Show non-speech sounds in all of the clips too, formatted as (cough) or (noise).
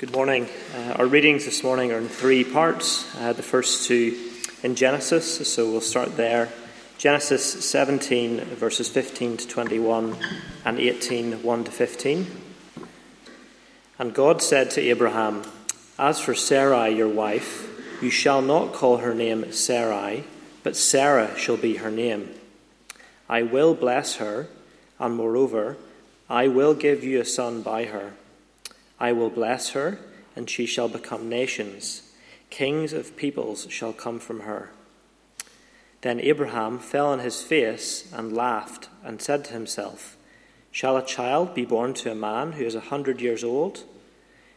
Good morning. Uh, our readings this morning are in three parts. Uh, the first two in Genesis, so we'll start there. Genesis 17, verses 15 to 21, and 18, 1 to 15. And God said to Abraham, As for Sarai, your wife, you shall not call her name Sarai, but Sarah shall be her name. I will bless her, and moreover, I will give you a son by her. I will bless her, and she shall become nations. Kings of peoples shall come from her. Then Abraham fell on his face and laughed, and said to himself, Shall a child be born to a man who is a hundred years old?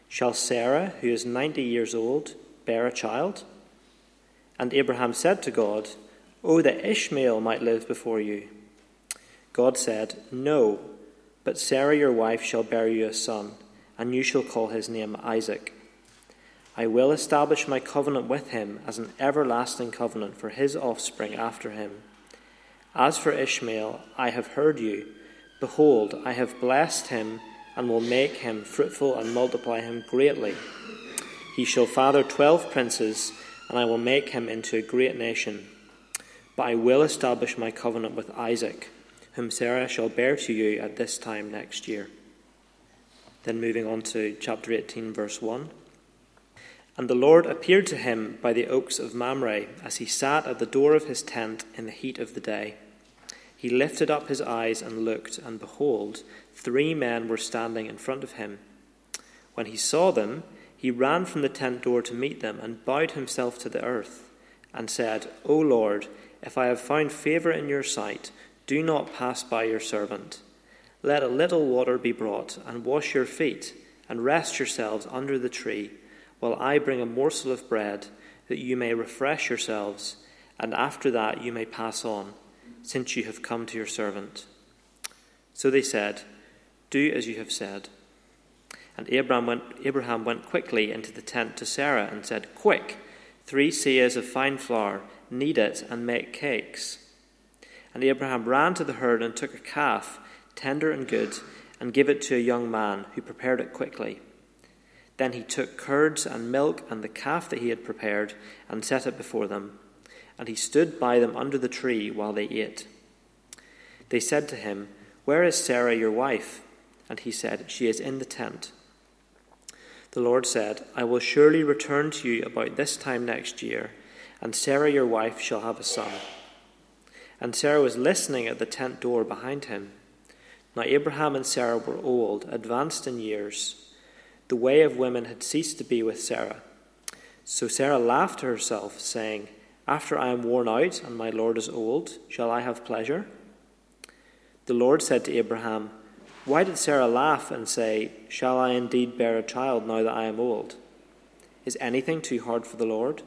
Shall Sarah, who is ninety years old, bear a child? And Abraham said to God, Oh, that Ishmael might live before you. God said, No, but Sarah your wife shall bear you a son and you shall call his name Isaac. I will establish my covenant with him as an everlasting covenant for his offspring after him. As for Ishmael, I have heard you. Behold, I have blessed him and will make him fruitful and multiply him greatly. He shall father twelve princes, and I will make him into a great nation. But I will establish my covenant with Isaac, whom Sarah shall bear to you at this time next year. Then moving on to chapter 18, verse 1. And the Lord appeared to him by the oaks of Mamre as he sat at the door of his tent in the heat of the day. He lifted up his eyes and looked, and behold, three men were standing in front of him. When he saw them, he ran from the tent door to meet them and bowed himself to the earth and said, O Lord, if I have found favor in your sight, do not pass by your servant. Let a little water be brought, and wash your feet, and rest yourselves under the tree, while I bring a morsel of bread, that you may refresh yourselves, and after that you may pass on, since you have come to your servant. So they said, Do as you have said. And Abraham went, Abraham went quickly into the tent to Sarah and said, Quick, three seahs of fine flour, knead it, and make cakes. And Abraham ran to the herd and took a calf tender and good, and give it to a young man who prepared it quickly. Then he took curds and milk and the calf that he had prepared and set it before them. And he stood by them under the tree while they ate. They said to him, Where is Sarah your wife? And he said, She is in the tent. The Lord said, I will surely return to you about this time next year, and Sarah your wife shall have a son. And Sarah was listening at the tent door behind him. Now Abraham and Sarah were old, advanced in years. The way of women had ceased to be with Sarah. So Sarah laughed to herself, saying, After I am worn out and my Lord is old, shall I have pleasure? The Lord said to Abraham, Why did Sarah laugh and say, Shall I indeed bear a child now that I am old? Is anything too hard for the Lord?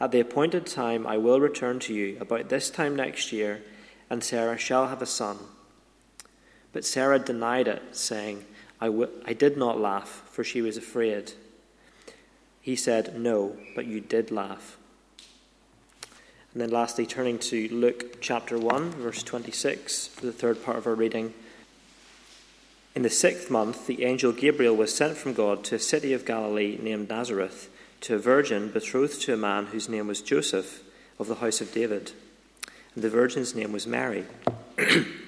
At the appointed time I will return to you, about this time next year, and Sarah shall have a son. But Sarah denied it, saying, I, did not laugh, for she was afraid. He said, No, but you did laugh. And then lastly, turning to Luke chapter 1, verse 26, for the third part of our reading. In the sixth month, the angel Gabriel was sent from God to a city of Galilee named Nazareth, to a virgin betrothed to a man whose name was Joseph, of the house of David. And the virgin's name was Mary. (clears throat)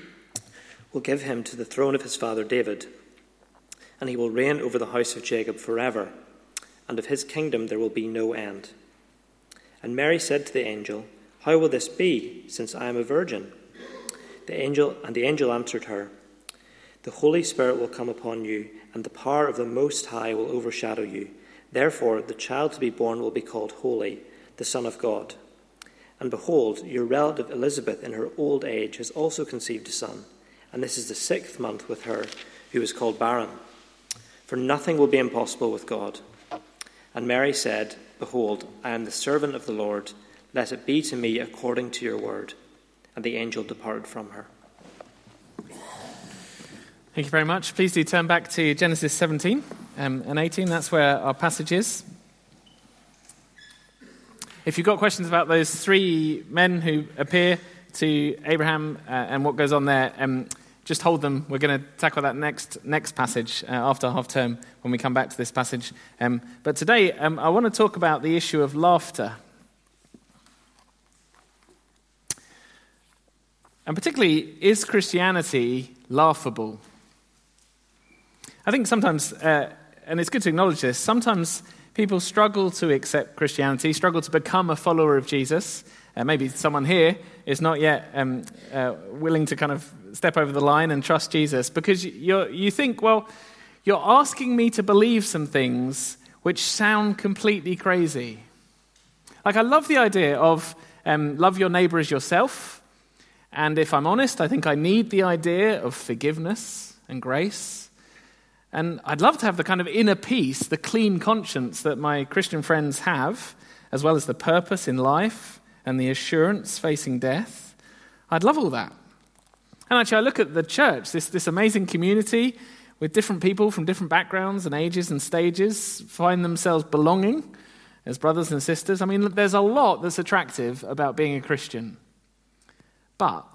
will give him to the throne of his father David, and he will reign over the house of Jacob forever, and of his kingdom there will be no end. And Mary said to the angel, How will this be, since I am a virgin? The angel and the angel answered her, The Holy Spirit will come upon you, and the power of the Most High will overshadow you. Therefore, the child to be born will be called Holy, the Son of God. And behold, your relative Elizabeth in her old age has also conceived a son and this is the sixth month with her who is called barren. for nothing will be impossible with God. And Mary said, Behold, I am the servant of the Lord. Let it be to me according to your word. And the angel departed from her. Thank you very much. Please do turn back to Genesis 17 um, and 18. That's where our passage is. If you've got questions about those three men who appear to Abraham uh, and what goes on there, um, just hold them. We're going to tackle that next, next passage uh, after half term when we come back to this passage. Um, but today, um, I want to talk about the issue of laughter. And particularly, is Christianity laughable? I think sometimes, uh, and it's good to acknowledge this, sometimes people struggle to accept Christianity, struggle to become a follower of Jesus. Uh, maybe someone here is not yet um, uh, willing to kind of step over the line and trust Jesus because you you think, well, you're asking me to believe some things which sound completely crazy. Like, I love the idea of um, love your neighbor as yourself. And if I'm honest, I think I need the idea of forgiveness and grace. And I'd love to have the kind of inner peace, the clean conscience that my Christian friends have, as well as the purpose in life and the assurance facing death. I'd love all that. And actually, I look at the church, this, this amazing community with different people from different backgrounds and ages and stages find themselves belonging as brothers and sisters. I mean, there's a lot that's attractive about being a Christian. But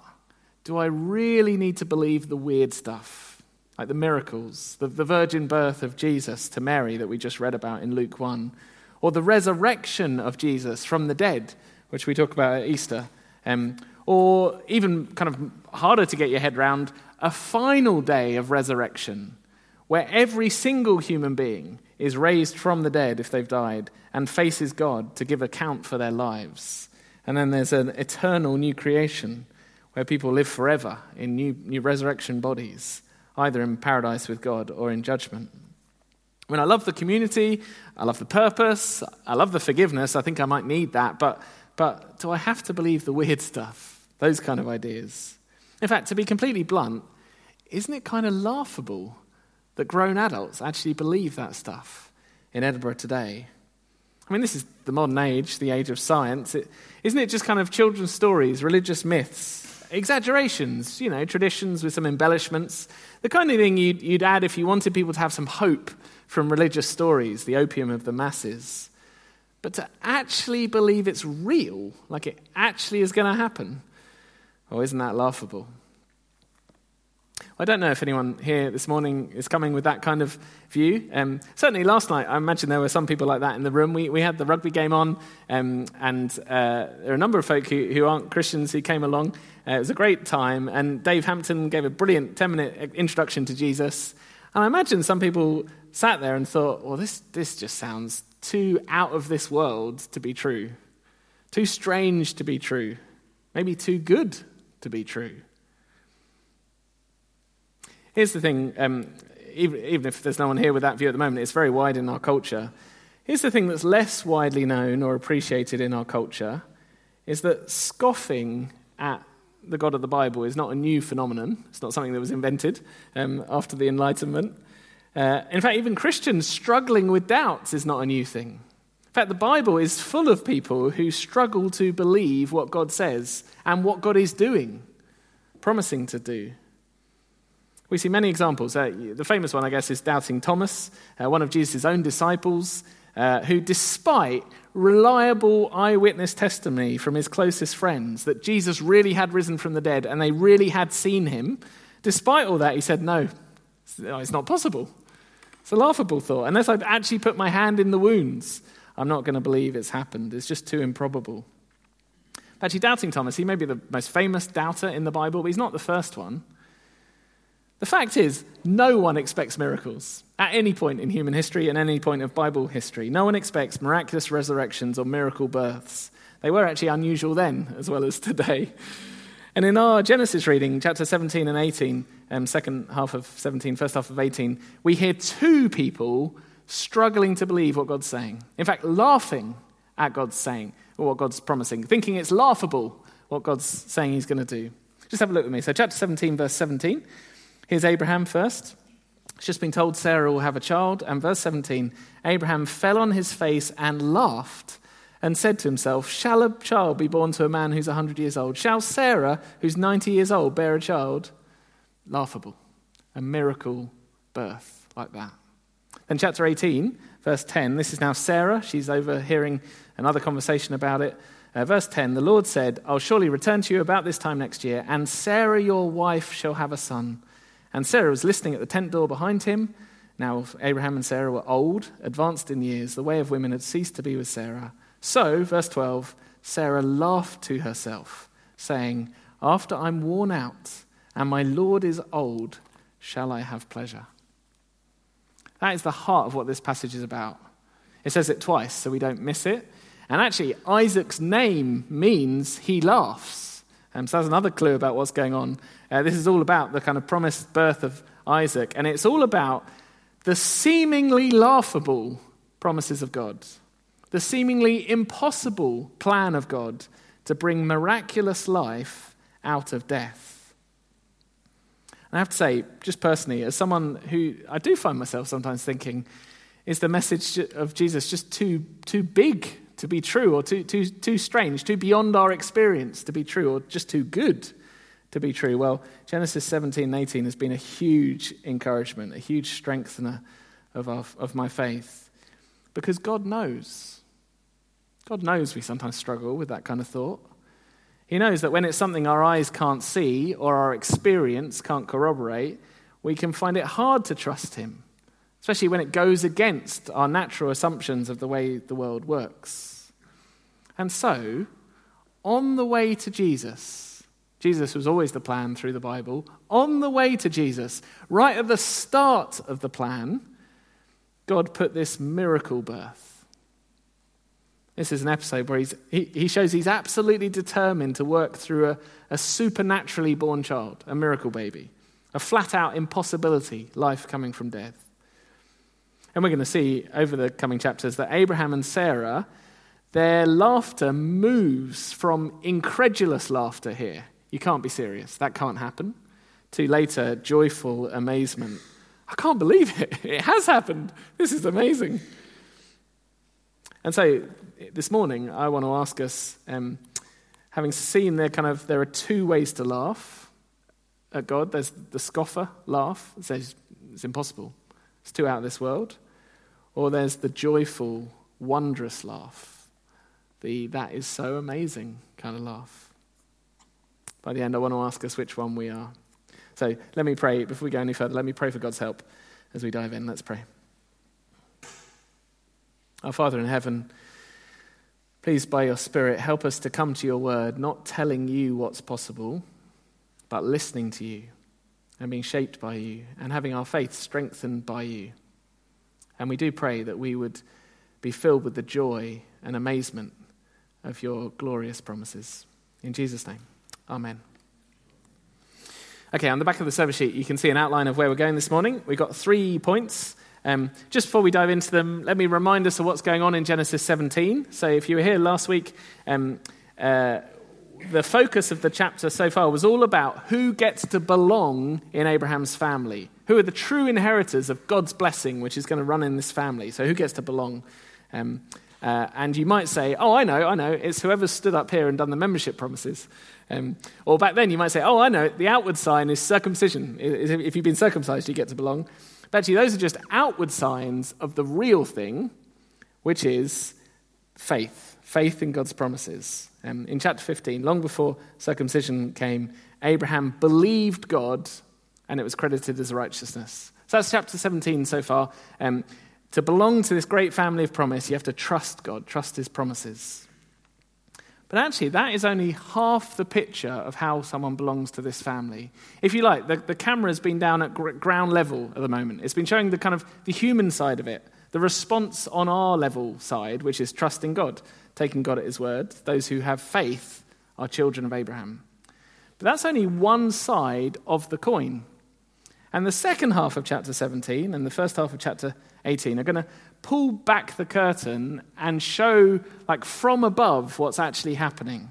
do I really need to believe the weird stuff? Like the miracles, the, the virgin birth of Jesus to Mary that we just read about in Luke 1, or the resurrection of Jesus from the dead which we talk about at Easter, um, or even kind of harder to get your head around, a final day of resurrection where every single human being is raised from the dead if they've died and faces God to give account for their lives. And then there's an eternal new creation where people live forever in new, new resurrection bodies, either in paradise with God or in judgment. I mean, I love the community, I love the purpose, I love the forgiveness. I think I might need that, but but do I have to believe the weird stuff? Those kind of ideas. In fact, to be completely blunt, isn't it kind of laughable that grown adults actually believe that stuff in Edinburgh today? I mean, this is the modern age, the age of science. is isn't it just kind of children's stories, religious myths, exaggerations, you know, traditions with some embellishments? The kind of thing you'd, you'd add if you wanted people to have some hope from religious stories, the opium of the masses. But to actually believe it's real, like it actually is going to happen, oh, isn't that laughable? I don't know if anyone here this morning is coming with that kind of view. Um, certainly last night, I imagine there were some people like that in the room. We, we had the rugby game on, um, and uh, there are a number of folk who, who aren't Christians who came along. Uh, it was a great time, and Dave Hampton gave a brilliant 10 minute introduction to Jesus. And I imagine some people sat there and thought, well, this, this just sounds too out of this world to be true, too strange to be true, maybe too good to be true. Here's the thing um, even, even if there's no one here with that view at the moment, it's very wide in our culture. Here's the thing that's less widely known or appreciated in our culture is that scoffing at the God of the Bible is not a new phenomenon. It's not something that was invented um, after the Enlightenment. Uh, in fact, even Christians struggling with doubts is not a new thing. In fact, the Bible is full of people who struggle to believe what God says and what God is doing, promising to do. We see many examples. Uh, the famous one, I guess, is doubting Thomas, uh, one of Jesus' own disciples, uh, who, despite reliable eyewitness testimony from his closest friends that Jesus really had risen from the dead and they really had seen him, despite all that, he said, No, it's not possible. It's a laughable thought. Unless I've actually put my hand in the wounds, I'm not going to believe it's happened. It's just too improbable. Actually, doubting Thomas, he may be the most famous doubter in the Bible, but he's not the first one. The fact is, no one expects miracles at any point in human history and any point of Bible history. No one expects miraculous resurrections or miracle births. They were actually unusual then as well as today. And in our Genesis reading, chapter 17 and 18, um, second half of 17, first half of 18, we hear two people struggling to believe what God's saying. In fact, laughing at God's saying, or what God's promising, thinking it's laughable what God's saying he's going to do. Just have a look with me. So, chapter 17, verse 17. Here's Abraham first. It's just been told Sarah will have a child. And verse 17 Abraham fell on his face and laughed and said to himself, Shall a child be born to a man who's 100 years old? Shall Sarah, who's 90 years old, bear a child? Laughable. A miracle birth like that. Then, chapter 18, verse 10, this is now Sarah. She's overhearing another conversation about it. Uh, verse 10 The Lord said, I'll surely return to you about this time next year, and Sarah, your wife, shall have a son. And Sarah was listening at the tent door behind him. Now, Abraham and Sarah were old, advanced in years. The way of women had ceased to be with Sarah. So, verse 12, Sarah laughed to herself, saying, After I'm worn out and my Lord is old, shall I have pleasure? That is the heart of what this passage is about. It says it twice, so we don't miss it. And actually, Isaac's name means he laughs. Um, so that's another clue about what's going on. Uh, this is all about the kind of promised birth of Isaac, and it's all about the seemingly laughable promises of God, the seemingly impossible plan of God to bring miraculous life out of death. And I have to say, just personally, as someone who I do find myself sometimes thinking, is the message of Jesus just too, too big to be true, or too, too, too strange, too beyond our experience to be true, or just too good to be true? Well, Genesis 17 and 18 has been a huge encouragement, a huge strengthener of, our, of my faith, because God knows. God knows we sometimes struggle with that kind of thought. He knows that when it's something our eyes can't see or our experience can't corroborate, we can find it hard to trust Him especially when it goes against our natural assumptions of the way the world works. And so, on the way to Jesus, Jesus was always the plan through the Bible. On the way to Jesus, right at the start of the plan, God put this miracle birth. This is an episode where he's, he, he shows he's absolutely determined to work through a, a supernaturally born child, a miracle baby, a flat out impossibility, life coming from death. And we're going to see over the coming chapters that Abraham and Sarah, their laughter moves from incredulous laughter here. You can't be serious. That can't happen. To later, joyful amazement. I can't believe it. (laughs) It has happened. This is amazing. And so this morning, I want to ask us, um, having seen there kind of there are two ways to laugh at God. There's the scoffer laugh, it says it's impossible. It's too out of this world. Or there's the joyful, wondrous laugh, the that is so amazing kind of laugh. By the end, I want to ask us which one we are. So let me pray, before we go any further, let me pray for God's help as we dive in. Let's pray. Our Father in heaven, please, by your Spirit, help us to come to your word, not telling you what's possible, but listening to you and being shaped by you and having our faith strengthened by you. And we do pray that we would be filled with the joy and amazement of your glorious promises. In Jesus' name, amen. Okay, on the back of the service sheet, you can see an outline of where we're going this morning. We've got three points. Um, just before we dive into them, let me remind us of what's going on in Genesis 17. So, if you were here last week, um, uh, the focus of the chapter so far was all about who gets to belong in Abraham's family. Who are the true inheritors of God's blessing, which is going to run in this family? So, who gets to belong? Um, uh, and you might say, Oh, I know, I know. It's whoever stood up here and done the membership promises. Um, or back then, you might say, Oh, I know. The outward sign is circumcision. If you've been circumcised, you get to belong. But actually, those are just outward signs of the real thing, which is faith faith in God's promises. Um, in chapter 15, long before circumcision came, Abraham believed God and it was credited as righteousness. So that's chapter 17 so far. Um, to belong to this great family of promise, you have to trust God, trust his promises. But actually, that is only half the picture of how someone belongs to this family. If you like, the, the camera's been down at gr- ground level at the moment. It's been showing the kind of the human side of it, the response on our level side, which is trusting God taking God at his word. Those who have faith are children of Abraham. But that's only one side of the coin. And the second half of chapter 17 and the first half of chapter 18 are going to pull back the curtain and show, like from above, what's actually happening,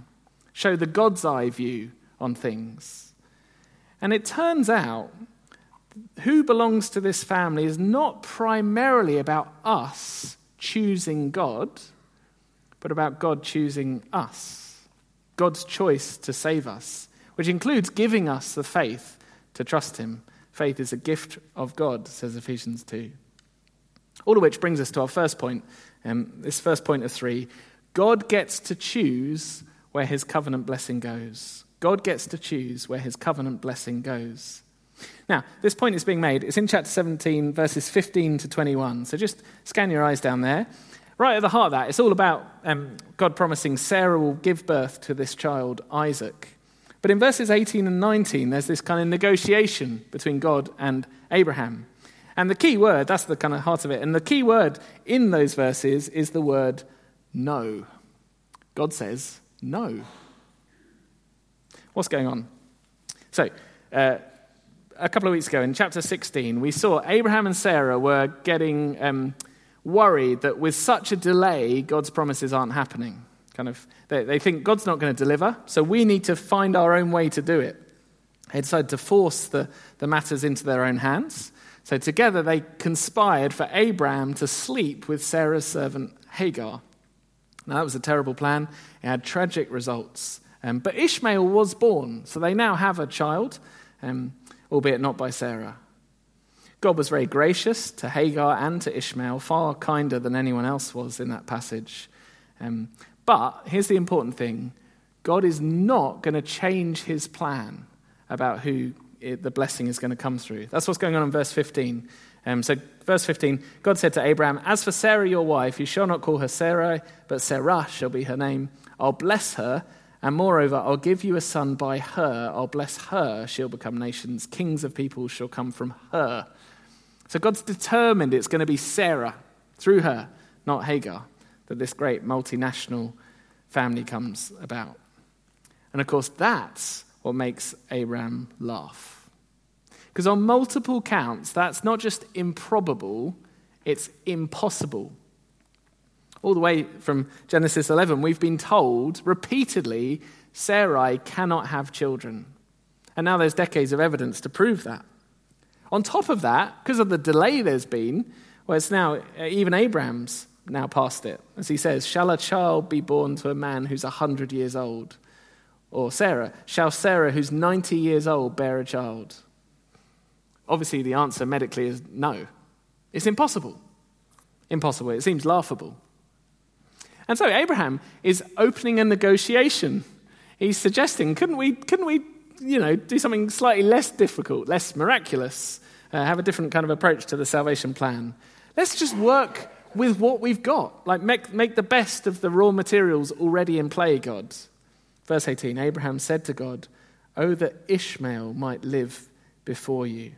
show the God's eye view on things. And it turns out who belongs to this family is not primarily about us choosing God, but about God choosing us. God's choice to save us, which includes giving us the faith to trust Him. Faith is a gift of God, says Ephesians 2. All of which brings us to our first point, um, this first point of three. God gets to choose where His covenant blessing goes. God gets to choose where His covenant blessing goes. Now, this point is being made. It's in chapter 17, verses 15 to 21. So just scan your eyes down there. Right at the heart of that, it's all about um, God promising Sarah will give birth to this child, Isaac. But in verses 18 and 19, there's this kind of negotiation between God and Abraham. And the key word, that's the kind of heart of it, and the key word in those verses is the word no. God says no. What's going on? So, uh, a couple of weeks ago in chapter 16, we saw Abraham and Sarah were getting um, worried that with such a delay, God's promises aren't happening. Kind of, they, they think God's not going to deliver, so we need to find our own way to do it. They decided to force the, the matters into their own hands. So together they conspired for Abraham to sleep with Sarah's servant Hagar. Now, that was a terrible plan. It had tragic results. Um, but Ishmael was born, so they now have a child. Um, albeit not by Sarah. God was very gracious to Hagar and to Ishmael, far kinder than anyone else was in that passage. Um, but here's the important thing God is not going to change his plan about who it, the blessing is going to come through. That's what's going on in verse 15. Um, so, verse 15 God said to Abraham, As for Sarah, your wife, you shall not call her Sarai, but Sarah shall be her name. I'll bless her and moreover, I'll give you a son by her. I'll bless her. She'll become nations. Kings of people shall come from her. So God's determined it's going to be Sarah through her, not Hagar, that this great multinational family comes about. And of course, that's what makes Abraham laugh. Because on multiple counts, that's not just improbable, it's impossible all the way from Genesis 11, we've been told repeatedly Sarai cannot have children. And now there's decades of evidence to prove that. On top of that, because of the delay there's been, well, it's now, uh, even Abraham's now past it. As he says, Shall a child be born to a man who's 100 years old? Or Sarah, shall Sarah, who's 90 years old, bear a child? Obviously, the answer medically is no. It's impossible. Impossible. It seems laughable. And so Abraham is opening a negotiation. He's suggesting, couldn't we, couldn't we you know, do something slightly less difficult, less miraculous, uh, have a different kind of approach to the salvation plan? Let's just work with what we've got. Like, make, make the best of the raw materials already in play, God. Verse 18 Abraham said to God, Oh, that Ishmael might live before you.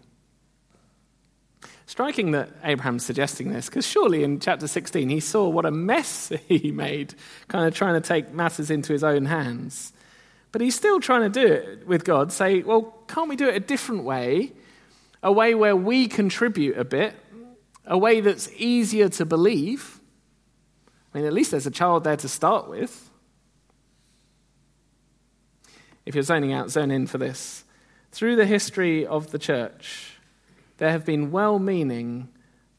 Striking that Abraham's suggesting this, because surely in chapter 16 he saw what a mess (laughs) he made, kind of trying to take matters into his own hands. But he's still trying to do it with God, say, well, can't we do it a different way? A way where we contribute a bit, a way that's easier to believe. I mean, at least there's a child there to start with. If you're zoning out, zone in for this. Through the history of the church, there have been well meaning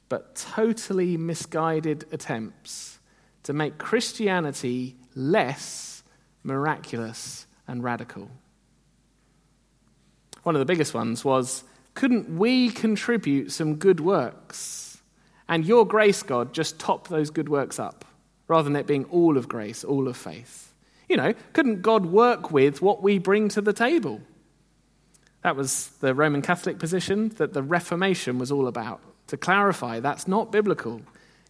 but totally misguided attempts to make Christianity less miraculous and radical. One of the biggest ones was couldn't we contribute some good works? And your grace, God, just top those good works up, rather than it being all of grace, all of faith. You know, couldn't God work with what we bring to the table? That was the Roman Catholic position that the Reformation was all about. To clarify, that's not biblical.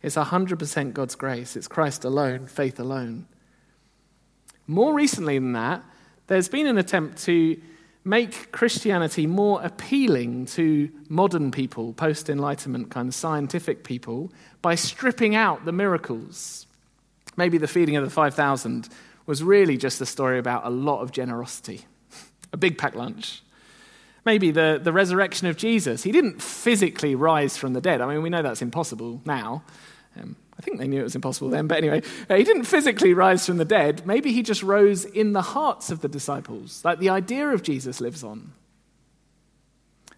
It's 100% God's grace. It's Christ alone, faith alone. More recently than that, there's been an attempt to make Christianity more appealing to modern people, post Enlightenment kind of scientific people, by stripping out the miracles. Maybe the feeding of the 5,000 was really just a story about a lot of generosity, (laughs) a big packed lunch. Maybe the, the resurrection of Jesus. He didn't physically rise from the dead. I mean, we know that's impossible now. Um, I think they knew it was impossible then, but anyway, uh, he didn't physically rise from the dead. Maybe he just rose in the hearts of the disciples. Like the idea of Jesus lives on.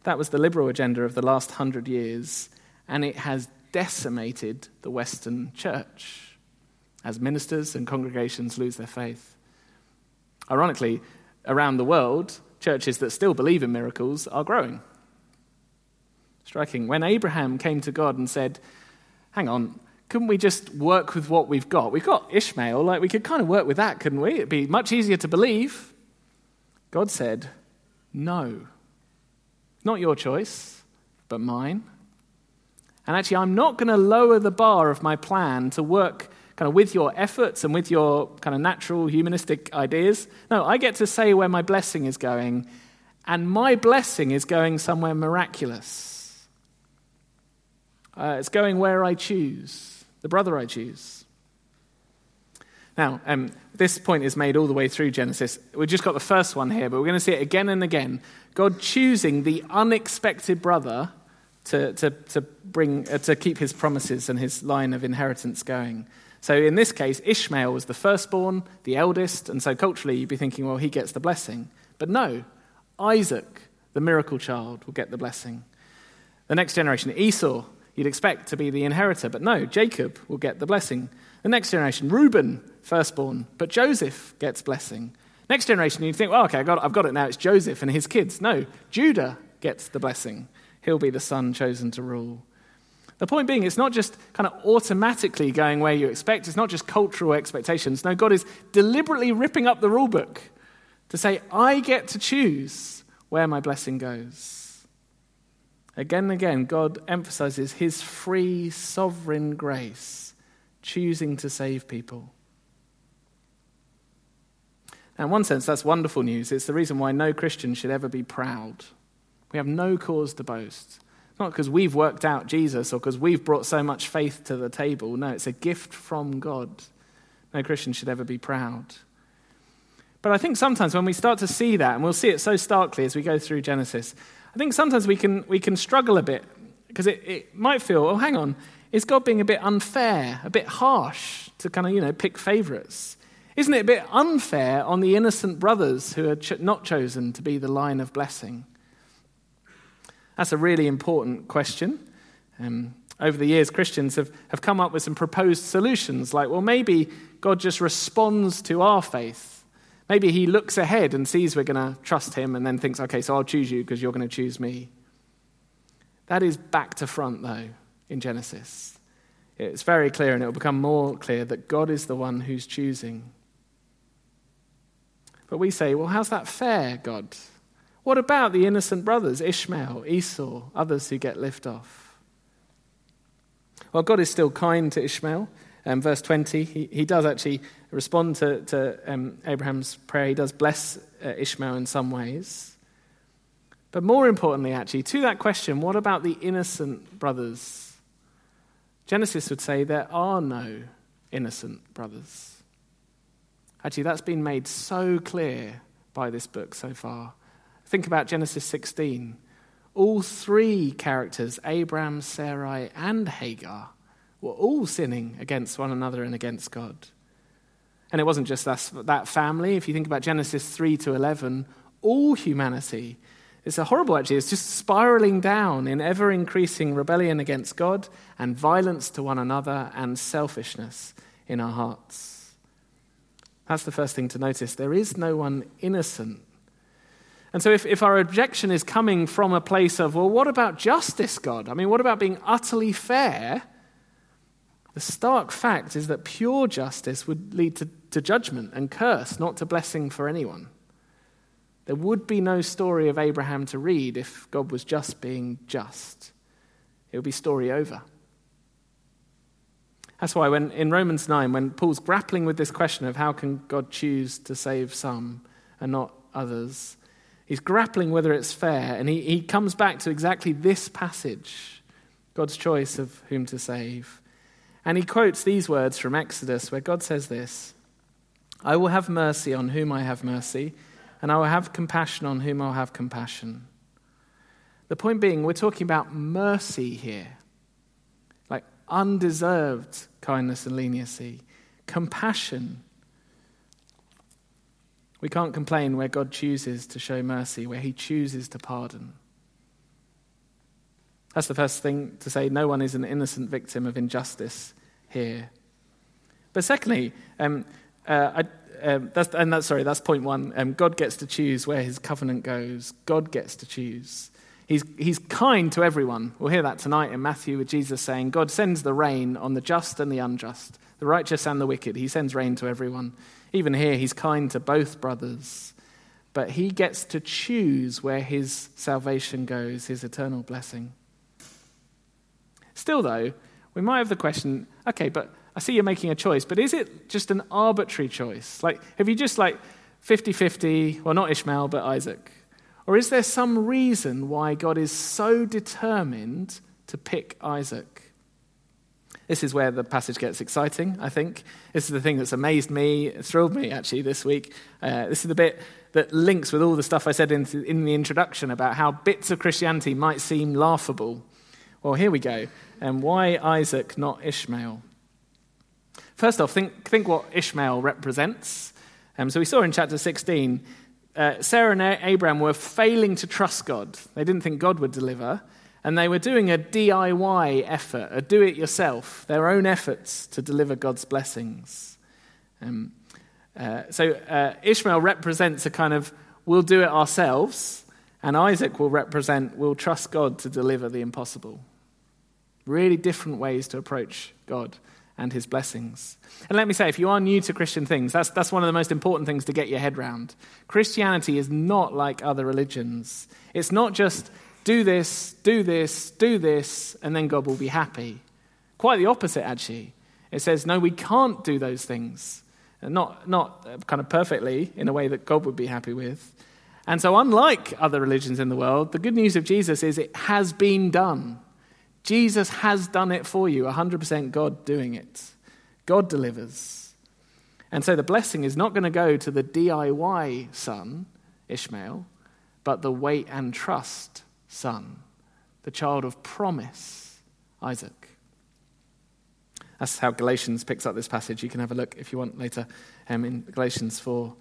That was the liberal agenda of the last hundred years, and it has decimated the Western church as ministers and congregations lose their faith. Ironically, around the world, churches that still believe in miracles are growing. Striking. When Abraham came to God and said, Hang on, couldn't we just work with what we've got? We've got Ishmael, like we could kind of work with that, couldn't we? It'd be much easier to believe. God said, No. Not your choice, but mine. And actually, I'm not going to lower the bar of my plan to work kind of with your efforts and with your kind of natural humanistic ideas. No, I get to say where my blessing is going, and my blessing is going somewhere miraculous. Uh, it's going where I choose, the brother I choose. Now, um, this point is made all the way through Genesis. We've just got the first one here, but we're going to see it again and again. God choosing the unexpected brother to, to, to, bring, uh, to keep his promises and his line of inheritance going. So in this case, Ishmael was the firstborn, the eldest, and so culturally you'd be thinking, well, he gets the blessing. But no, Isaac, the miracle child, will get the blessing. The next generation, Esau, you'd expect to be the inheritor, but no, Jacob will get the blessing. The next generation, Reuben, firstborn, but Joseph gets blessing. Next generation, you'd think, well, okay, I got, I've got it now, it's Joseph and his kids. No, Judah gets the blessing. He'll be the son chosen to rule. The point being, it's not just kind of automatically going where you expect, it's not just cultural expectations. No, God is deliberately ripping up the rule book to say, I get to choose where my blessing goes. Again and again, God emphasizes his free, sovereign grace, choosing to save people. Now, in one sense, that's wonderful news. It's the reason why no Christian should ever be proud. We have no cause to boast. Not because we've worked out Jesus or because we've brought so much faith to the table. No, it's a gift from God. No Christian should ever be proud. But I think sometimes when we start to see that, and we'll see it so starkly as we go through Genesis, I think sometimes we can, we can struggle a bit because it, it might feel, oh, hang on, is God being a bit unfair, a bit harsh to kind of, you know, pick favorites? Isn't it a bit unfair on the innocent brothers who are not chosen to be the line of blessing? That's a really important question. Um, over the years, Christians have, have come up with some proposed solutions like, well, maybe God just responds to our faith. Maybe he looks ahead and sees we're going to trust him and then thinks, okay, so I'll choose you because you're going to choose me. That is back to front, though, in Genesis. It's very clear, and it will become more clear that God is the one who's choosing. But we say, well, how's that fair, God? What about the innocent brothers, Ishmael, Esau, others who get left off? Well, God is still kind to Ishmael. Um, verse 20, he, he does actually respond to, to um, Abraham's prayer. He does bless uh, Ishmael in some ways. But more importantly, actually, to that question, what about the innocent brothers? Genesis would say there are no innocent brothers. Actually, that's been made so clear by this book so far. Think about Genesis 16. All three characters, Abraham, Sarai, and Hagar, were all sinning against one another and against God. And it wasn't just us, that family. If you think about Genesis 3 to 11, all humanity, it's a horrible actually, it's just spiraling down in ever increasing rebellion against God and violence to one another and selfishness in our hearts. That's the first thing to notice. There is no one innocent and so, if, if our objection is coming from a place of, well, what about justice, God? I mean, what about being utterly fair? The stark fact is that pure justice would lead to, to judgment and curse, not to blessing for anyone. There would be no story of Abraham to read if God was just being just. It would be story over. That's why when in Romans 9, when Paul's grappling with this question of how can God choose to save some and not others, He's grappling whether it's fair, and he, he comes back to exactly this passage God's choice of whom to save. And he quotes these words from Exodus, where God says this I will have mercy on whom I have mercy, and I will have compassion on whom I'll have compassion. The point being, we're talking about mercy here, like undeserved kindness and leniency, compassion we can't complain where God chooses to show mercy, where He chooses to pardon. That's the first thing to say. No one is an innocent victim of injustice here. But secondly, um, uh, I, um, that's, and that's sorry, that's point one. Um, God gets to choose where His covenant goes. God gets to choose. He's, he's kind to everyone. We'll hear that tonight in Matthew with Jesus saying, God sends the rain on the just and the unjust, the righteous and the wicked. He sends rain to everyone. Even here, He's kind to both brothers. But He gets to choose where His salvation goes, His eternal blessing. Still, though, we might have the question okay, but I see you're making a choice, but is it just an arbitrary choice? Like, have you just like 50 50, well, not Ishmael, but Isaac? Or is there some reason why God is so determined to pick Isaac? This is where the passage gets exciting, I think. This is the thing that's amazed me, thrilled me actually this week. Uh, this is the bit that links with all the stuff I said in, in the introduction about how bits of Christianity might seem laughable. Well, here we go. And why Isaac, not Ishmael? First off, think, think what Ishmael represents. Um, so we saw in chapter 16, uh, Sarah and Abraham were failing to trust God. They didn't think God would deliver. And they were doing a DIY effort, a do it yourself, their own efforts to deliver God's blessings. Um, uh, so uh, Ishmael represents a kind of we'll do it ourselves, and Isaac will represent we'll trust God to deliver the impossible. Really different ways to approach God and his blessings. And let me say, if you are new to Christian things, that's, that's one of the most important things to get your head round. Christianity is not like other religions. It's not just do this, do this, do this, and then God will be happy. Quite the opposite, actually. It says, no, we can't do those things. Not, not uh, kind of perfectly in a way that God would be happy with. And so, unlike other religions in the world, the good news of Jesus is it has been done. Jesus has done it for you, 100% God doing it. God delivers. And so the blessing is not going to go to the DIY son, Ishmael, but the wait and trust son, the child of promise, Isaac. That's how Galatians picks up this passage. You can have a look if you want later um, in Galatians 4.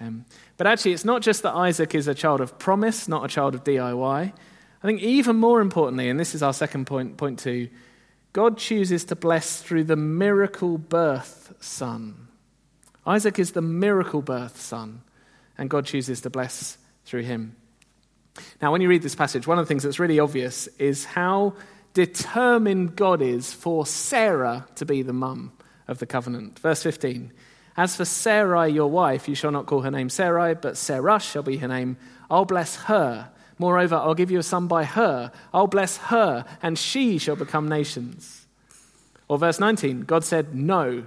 Um, but actually, it's not just that Isaac is a child of promise, not a child of DIY. I think even more importantly, and this is our second point, point two, God chooses to bless through the miracle birth son. Isaac is the miracle birth son, and God chooses to bless through him. Now, when you read this passage, one of the things that's really obvious is how determined God is for Sarah to be the mum of the covenant. Verse 15 As for Sarai, your wife, you shall not call her name Sarai, but Sarah shall be her name. I'll bless her Moreover, I'll give you a son by her. I'll bless her, and she shall become nations. Or verse 19, God said, No,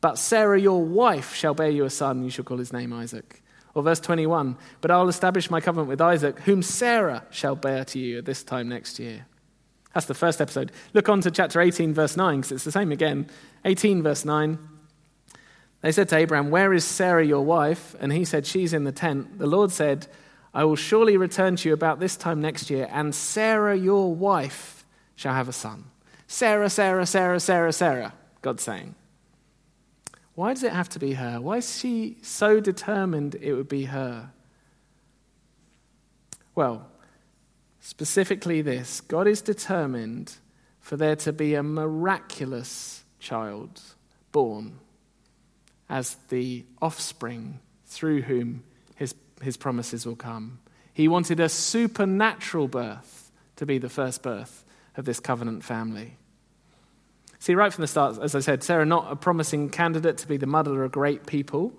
but Sarah, your wife, shall bear you a son. You shall call his name Isaac. Or verse 21, But I'll establish my covenant with Isaac, whom Sarah shall bear to you at this time next year. That's the first episode. Look on to chapter 18, verse 9, because it's the same again. 18, verse 9. They said to Abraham, Where is Sarah, your wife? And he said, She's in the tent. The Lord said, I will surely return to you about this time next year, and Sarah, your wife, shall have a son. Sarah, Sarah, Sarah, Sarah, Sarah, God's saying. Why does it have to be her? Why is she so determined it would be her? Well, specifically this God is determined for there to be a miraculous child born as the offspring through whom his promises will come. He wanted a supernatural birth to be the first birth of this covenant family. See, right from the start, as I said, Sarah not a promising candidate to be the mother of great people.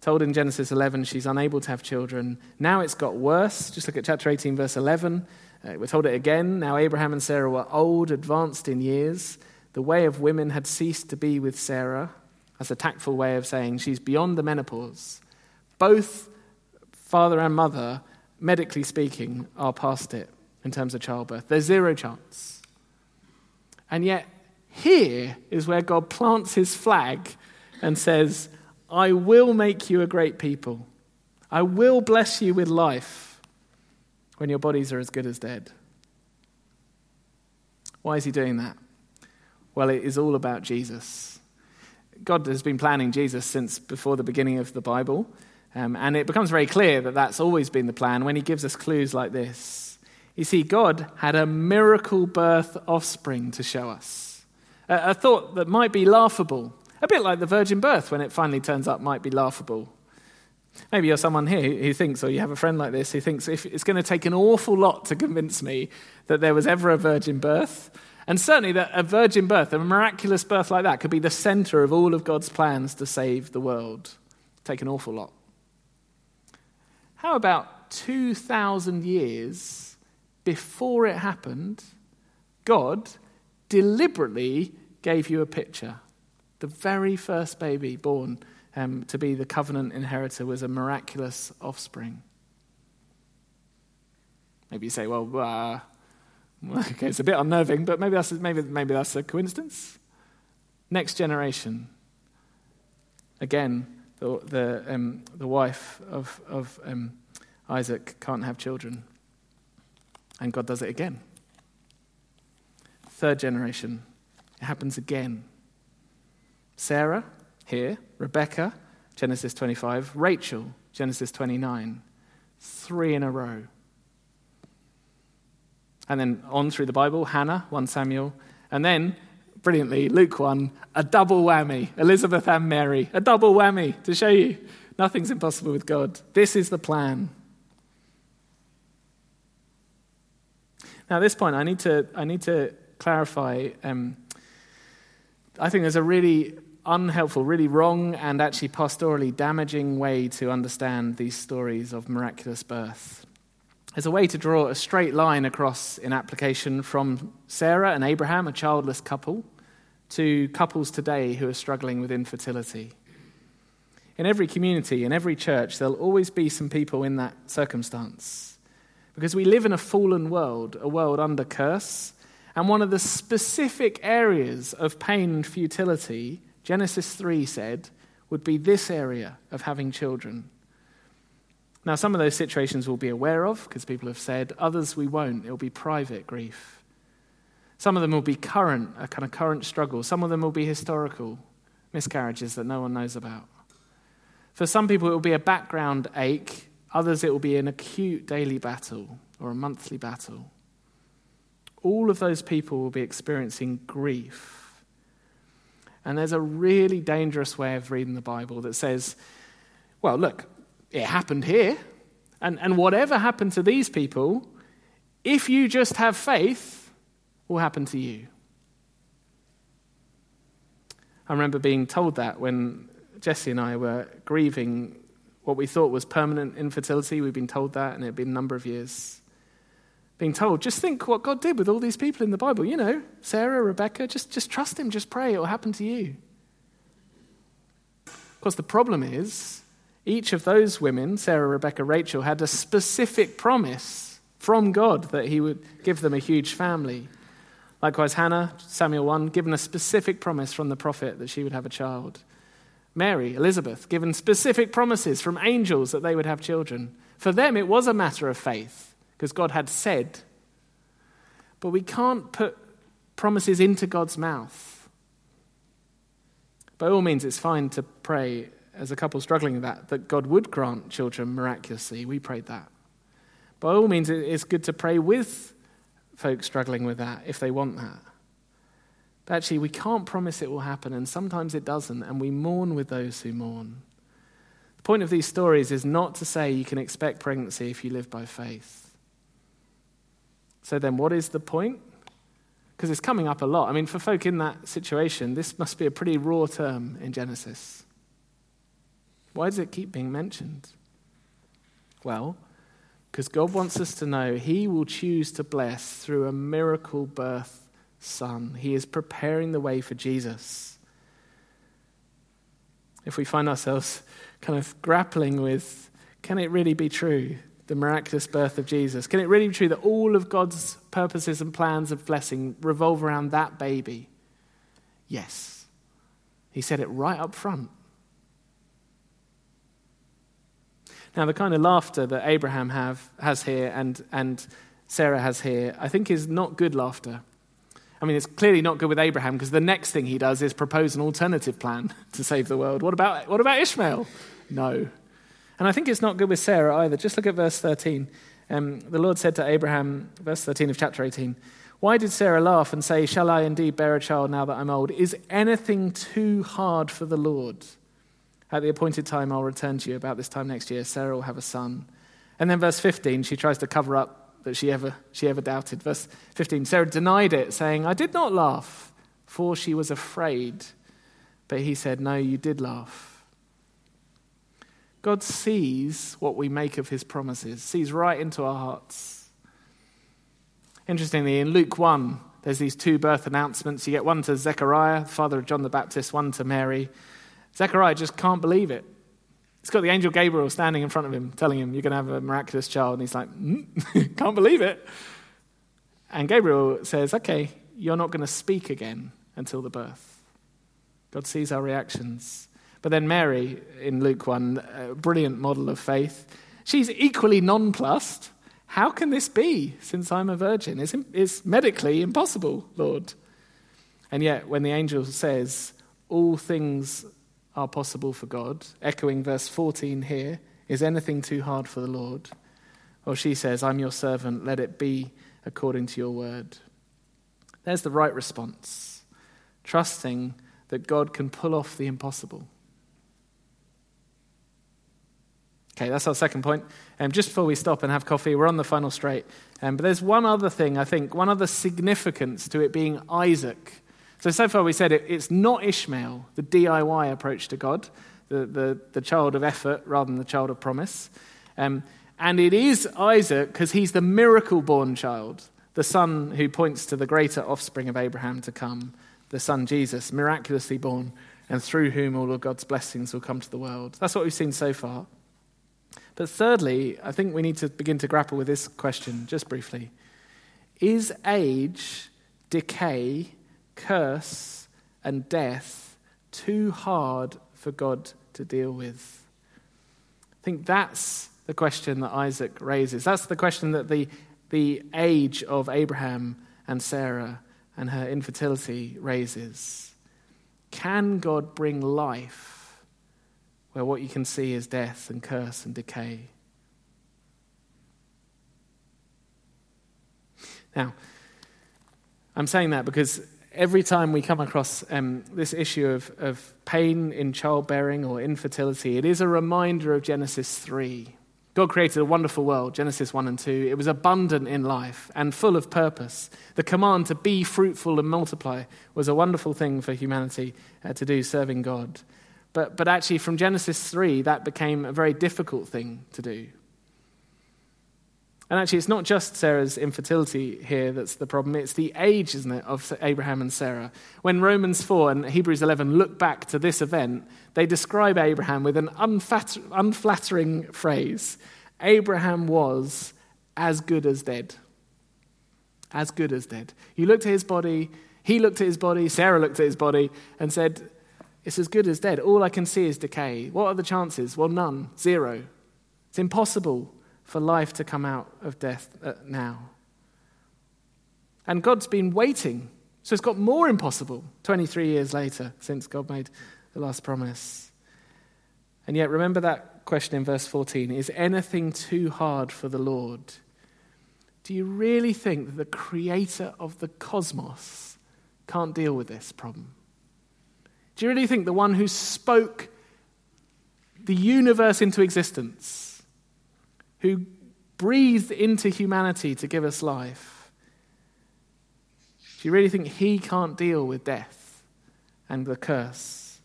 Told in Genesis 11 she's unable to have children. Now it's got worse. Just look at chapter 18, verse 11. Uh, we're told it again. Now Abraham and Sarah were old, advanced in years. The way of women had ceased to be with Sarah. That's a tactful way of saying she's beyond the menopause. Both father and mother, medically speaking, are past it in terms of childbirth. There's zero chance. And yet, here is where God plants his flag and says, I will make you a great people. I will bless you with life when your bodies are as good as dead. Why is he doing that? Well, it is all about Jesus. God has been planning Jesus since before the beginning of the Bible. Um, and it becomes very clear that that's always been the plan when he gives us clues like this. You see, God had a miracle birth offspring to show us. A, a thought that might be laughable, a bit like the virgin birth when it finally turns up might be laughable. Maybe you're someone here who thinks, or you have a friend like this who thinks if it's going to take an awful lot to convince me that there was ever a virgin birth, and certainly that a virgin birth, a miraculous birth like that, could be the center of all of God's plans to save the world. Take an awful lot. How about 2,000 years before it happened, God deliberately gave you a picture. The very first baby born um, to be the covenant inheritor was a miraculous offspring. Maybe you say, well, uh, (laughs) okay, it's a bit unnerving, but maybe that's, maybe, maybe that's a coincidence. Next generation. Again, the, the, um, the wife of, of um, Isaac can't have children. And God does it again. Third generation, it happens again. Sarah, here, Rebecca, Genesis 25, Rachel, Genesis 29. Three in a row. And then on through the Bible, Hannah, 1 Samuel. And then, brilliantly, Luke 1, a double whammy. Elizabeth and Mary, a double whammy to show you nothing's impossible with God. This is the plan. Now, at this point, I need to, I need to clarify. Um, I think there's a really unhelpful, really wrong, and actually pastorally damaging way to understand these stories of miraculous birth. There's a way to draw a straight line across in application from Sarah and Abraham, a childless couple, to couples today who are struggling with infertility. In every community, in every church, there'll always be some people in that circumstance. Because we live in a fallen world, a world under curse. And one of the specific areas of pain and futility, Genesis 3 said, would be this area of having children. Now, some of those situations we'll be aware of because people have said, others we won't. It'll be private grief. Some of them will be current, a kind of current struggle. Some of them will be historical miscarriages that no one knows about. For some people, it will be a background ache Others, it will be an acute daily battle or a monthly battle. All of those people will be experiencing grief. And there's a really dangerous way of reading the Bible that says, well, look, it happened here. And, and whatever happened to these people, if you just have faith, will happen to you. I remember being told that when Jesse and I were grieving what we thought was permanent infertility. We've been told that, and it had been a number of years. Being told, just think what God did with all these people in the Bible. You know, Sarah, Rebecca, just, just trust Him, just pray, it will happen to you. Of course, the problem is each of those women, Sarah, Rebecca, Rachel, had a specific promise from God that He would give them a huge family. Likewise, Hannah, Samuel 1, given a specific promise from the prophet that she would have a child. Mary, Elizabeth, given specific promises from angels that they would have children. For them, it was a matter of faith because God had said. But we can't put promises into God's mouth. By all means, it's fine to pray as a couple struggling with that, that God would grant children miraculously. We prayed that. By all means, it's good to pray with folks struggling with that if they want that. But actually, we can't promise it will happen, and sometimes it doesn't, and we mourn with those who mourn. The point of these stories is not to say you can expect pregnancy if you live by faith. So, then what is the point? Because it's coming up a lot. I mean, for folk in that situation, this must be a pretty raw term in Genesis. Why does it keep being mentioned? Well, because God wants us to know He will choose to bless through a miracle birth Son. He is preparing the way for Jesus. If we find ourselves kind of grappling with, can it really be true, the miraculous birth of Jesus? Can it really be true that all of God's purposes and plans of blessing revolve around that baby? Yes. He said it right up front. Now, the kind of laughter that Abraham have, has here and, and Sarah has here, I think is not good laughter. I mean, it's clearly not good with Abraham because the next thing he does is propose an alternative plan (laughs) to save the world. What about, what about Ishmael? No. And I think it's not good with Sarah either. Just look at verse 13. Um, the Lord said to Abraham, verse 13 of chapter 18, Why did Sarah laugh and say, Shall I indeed bear a child now that I'm old? Is anything too hard for the Lord? At the appointed time, I'll return to you. About this time next year, Sarah will have a son. And then, verse 15, she tries to cover up that she ever, she ever doubted. Verse 15, Sarah denied it, saying, I did not laugh, for she was afraid. But he said, No, you did laugh. God sees what we make of his promises, sees right into our hearts. Interestingly, in Luke 1, there's these two birth announcements. You get one to Zechariah, father of John the Baptist, one to Mary. Zechariah just can't believe it. He's got the angel Gabriel standing in front of him, telling him, You're going to have a miraculous child. And he's like, mm, (laughs) Can't believe it. And Gabriel says, Okay, you're not going to speak again until the birth. God sees our reactions. But then Mary, in Luke 1, a brilliant model of faith, she's equally nonplussed. How can this be since I'm a virgin? It's, it's medically impossible, Lord. And yet, when the angel says, All things are possible for God, echoing verse 14 here, is anything too hard for the Lord? Or she says, I'm your servant, let it be according to your word. There's the right response, trusting that God can pull off the impossible. Okay, that's our second point. Um, just before we stop and have coffee, we're on the final straight. Um, but there's one other thing, I think, one other significance to it being Isaac so, so far we said it, it's not Ishmael, the DIY approach to God, the, the, the child of effort rather than the child of promise. Um, and it is Isaac because he's the miracle born child, the son who points to the greater offspring of Abraham to come, the son Jesus, miraculously born, and through whom all of God's blessings will come to the world. That's what we've seen so far. But thirdly, I think we need to begin to grapple with this question just briefly Is age, decay, curse, and death too hard for God to deal with? I think that's the question that Isaac raises. That's the question that the, the age of Abraham and Sarah and her infertility raises. Can God bring life where what you can see is death and curse and decay? Now, I'm saying that because every time we come across um, this issue of, of pain in childbearing or infertility, it is a reminder of Genesis 3. God created a wonderful world, Genesis 1 and 2. It was abundant in life and full of purpose. The command to be fruitful and multiply was a wonderful thing for humanity uh, to do, serving God. But, but actually, from Genesis 3, that became a very difficult thing to do. And actually, it's not just Sarah's infertility here that's the problem, it's the age, isn't it, of Abraham and Sarah. When Romans 4 and Hebrews 11 look back to this event, they describe Abraham with an unflattering phrase Abraham was as good as dead. As good as dead. You looked at his body, he looked at his body, Sarah looked at his body, and said, It's as good as dead. All I can see is decay. What are the chances? Well, none. Zero. It's impossible for life to come out of death uh, now. And God's been waiting. So it's got more impossible 23 years later since God made the last promise. And yet, remember that question in verse 14 Is anything too hard for the Lord? Do you really think that the creator of the cosmos can't deal with this problem? Do you really think the one who spoke the universe into existence who breathed into humanity to give us life, do you really think he can't deal with death and the curse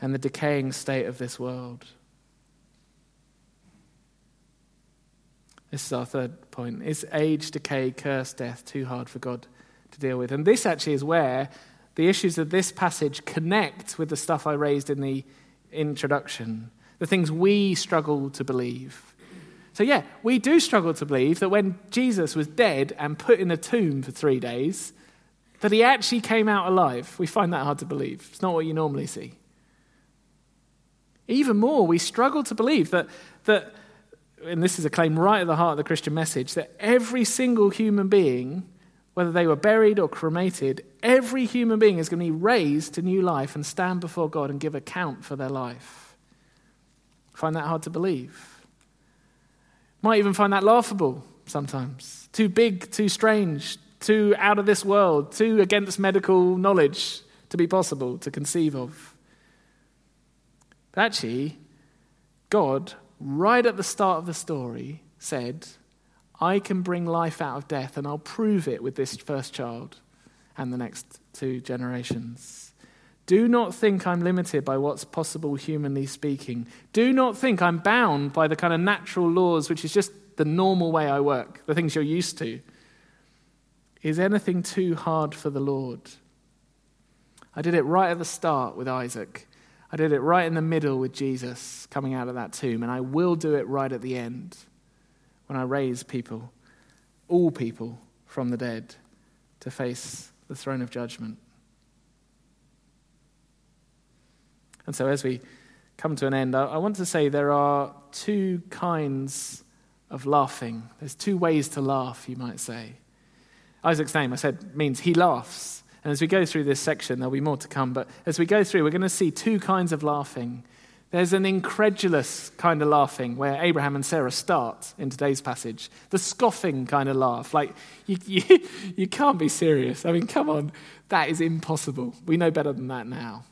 and the decaying state of this world? This is our third point. Is age, decay, curse, death too hard for God to deal with? And this actually is where the issues of this passage connect with the stuff I raised in the introduction, the things we struggle to believe. So, yeah, we do struggle to believe that when Jesus was dead and put in a tomb for three days, that he actually came out alive. We find that hard to believe. It's not what you normally see. Even more, we struggle to believe that, that, and this is a claim right at the heart of the Christian message, that every single human being, whether they were buried or cremated, every human being is going to be raised to new life and stand before God and give account for their life. Find that hard to believe. Might even find that laughable sometimes, too big, too strange, too out of this world, too against medical knowledge to be possible to conceive of. But actually, God, right at the start of the story, said, I can bring life out of death, and I'll prove it with this first child and the next two generations. Do not think I'm limited by what's possible humanly speaking. Do not think I'm bound by the kind of natural laws, which is just the normal way I work, the things you're used to. Is anything too hard for the Lord? I did it right at the start with Isaac. I did it right in the middle with Jesus coming out of that tomb, and I will do it right at the end when I raise people, all people, from the dead to face the throne of judgment. And so, as we come to an end, I, want to say there are two kinds of laughing. There's two ways to laugh, you might say. Isaac's name, I said, means he laughs. And as we go through this section, there'll be more to come. But as we go through, we're going to see two kinds of laughing. There's an incredulous kind of laughing where Abraham and Sarah start in today's passage. The scoffing kind of laugh. Like, you, (laughs) you, you can't be serious. I mean, come on. That is impossible. We know better than that now.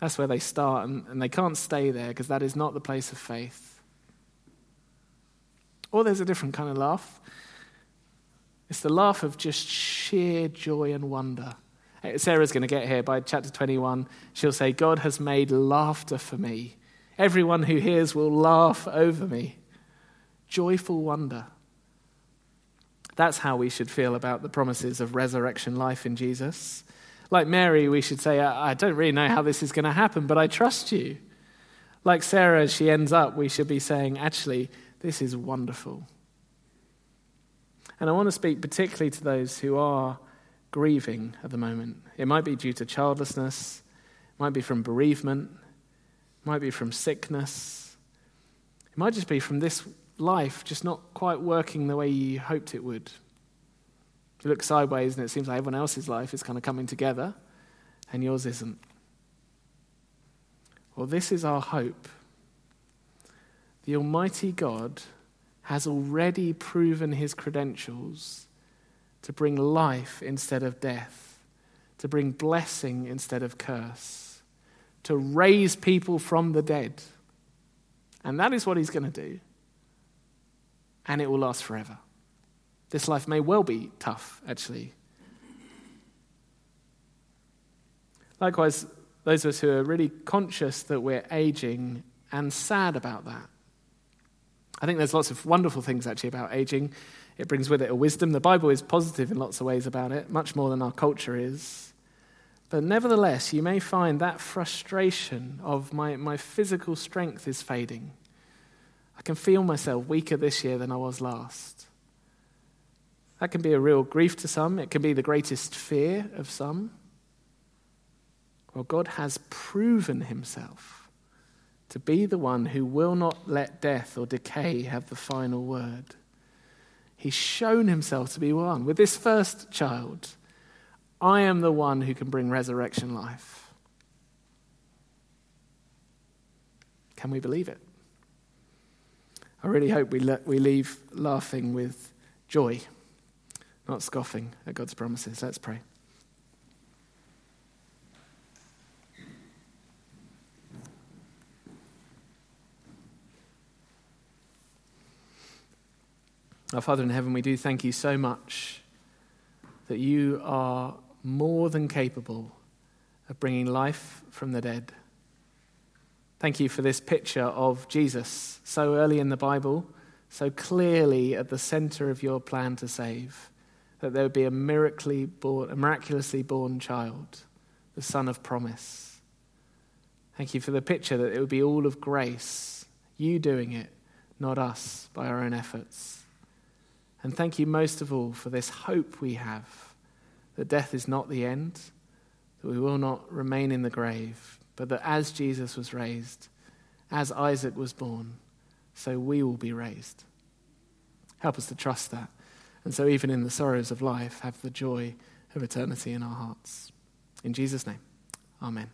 That's where they start, and, and they can't stay there because that is not the place of faith. Or there's a different kind of laugh. It's the laugh of just sheer joy and wonder. Sarah's going to get here by chapter 21. She'll say, God has made laughter for me. Everyone who hears will laugh over me. Joyful wonder. That's how we should feel about the promises of resurrection life in Jesus. Like Mary, we should say, I don't really know how this is going to happen, but I trust you. Like Sarah, as she ends up, we should be saying, actually, this is wonderful. And I want to speak particularly to those who are grieving at the moment. It might be due to childlessness, it might be from bereavement, it might be from sickness, it might just be from this life just not quite working the way you hoped it would. You look sideways and it seems like everyone else's life is kind of coming together and yours isn't. Well, this is our hope. The Almighty God has already proven his credentials to bring life instead of death, to bring blessing instead of curse, to raise people from the dead. And that is what he's going to do. And it will last forever. This life may well be tough, actually. Likewise, those of us who are really conscious that we're aging and sad about that. I think there's lots of wonderful things actually about aging. It brings with it a wisdom. The Bible is positive in lots of ways about it, much more than our culture is. But nevertheless, you may find that frustration of my, my physical strength is fading. I can feel myself weaker this year than I was last. That can be a real grief to some, it can be the greatest fear of some. Well, God has proven himself to be the one who will not let death or decay have the final word. He's shown himself to be one. With this first child, I am the one who can bring resurrection life. Can we believe it? I really hope we, le- we leave laughing with joy not scoffing at God's promises. Let's pray. Our Father in heaven, we do thank you so much that you are more than capable of bringing life from the dead. Thank you for this picture of Jesus so early in the Bible, so clearly at the center of your plan to save that there would be a, miraculously born, a miraculously born child, the son of promise. Thank you for the picture that it would be all of grace, you doing it, not us by our own efforts. And thank you most of all for this hope we have that death is not the end, that we will not remain in the grave, but that as Jesus was raised, as Isaac was born, so we will be raised. Help us to trust that. And so, even in the sorrows of life, have the joy of eternity in our hearts. In Jesus' name, amen.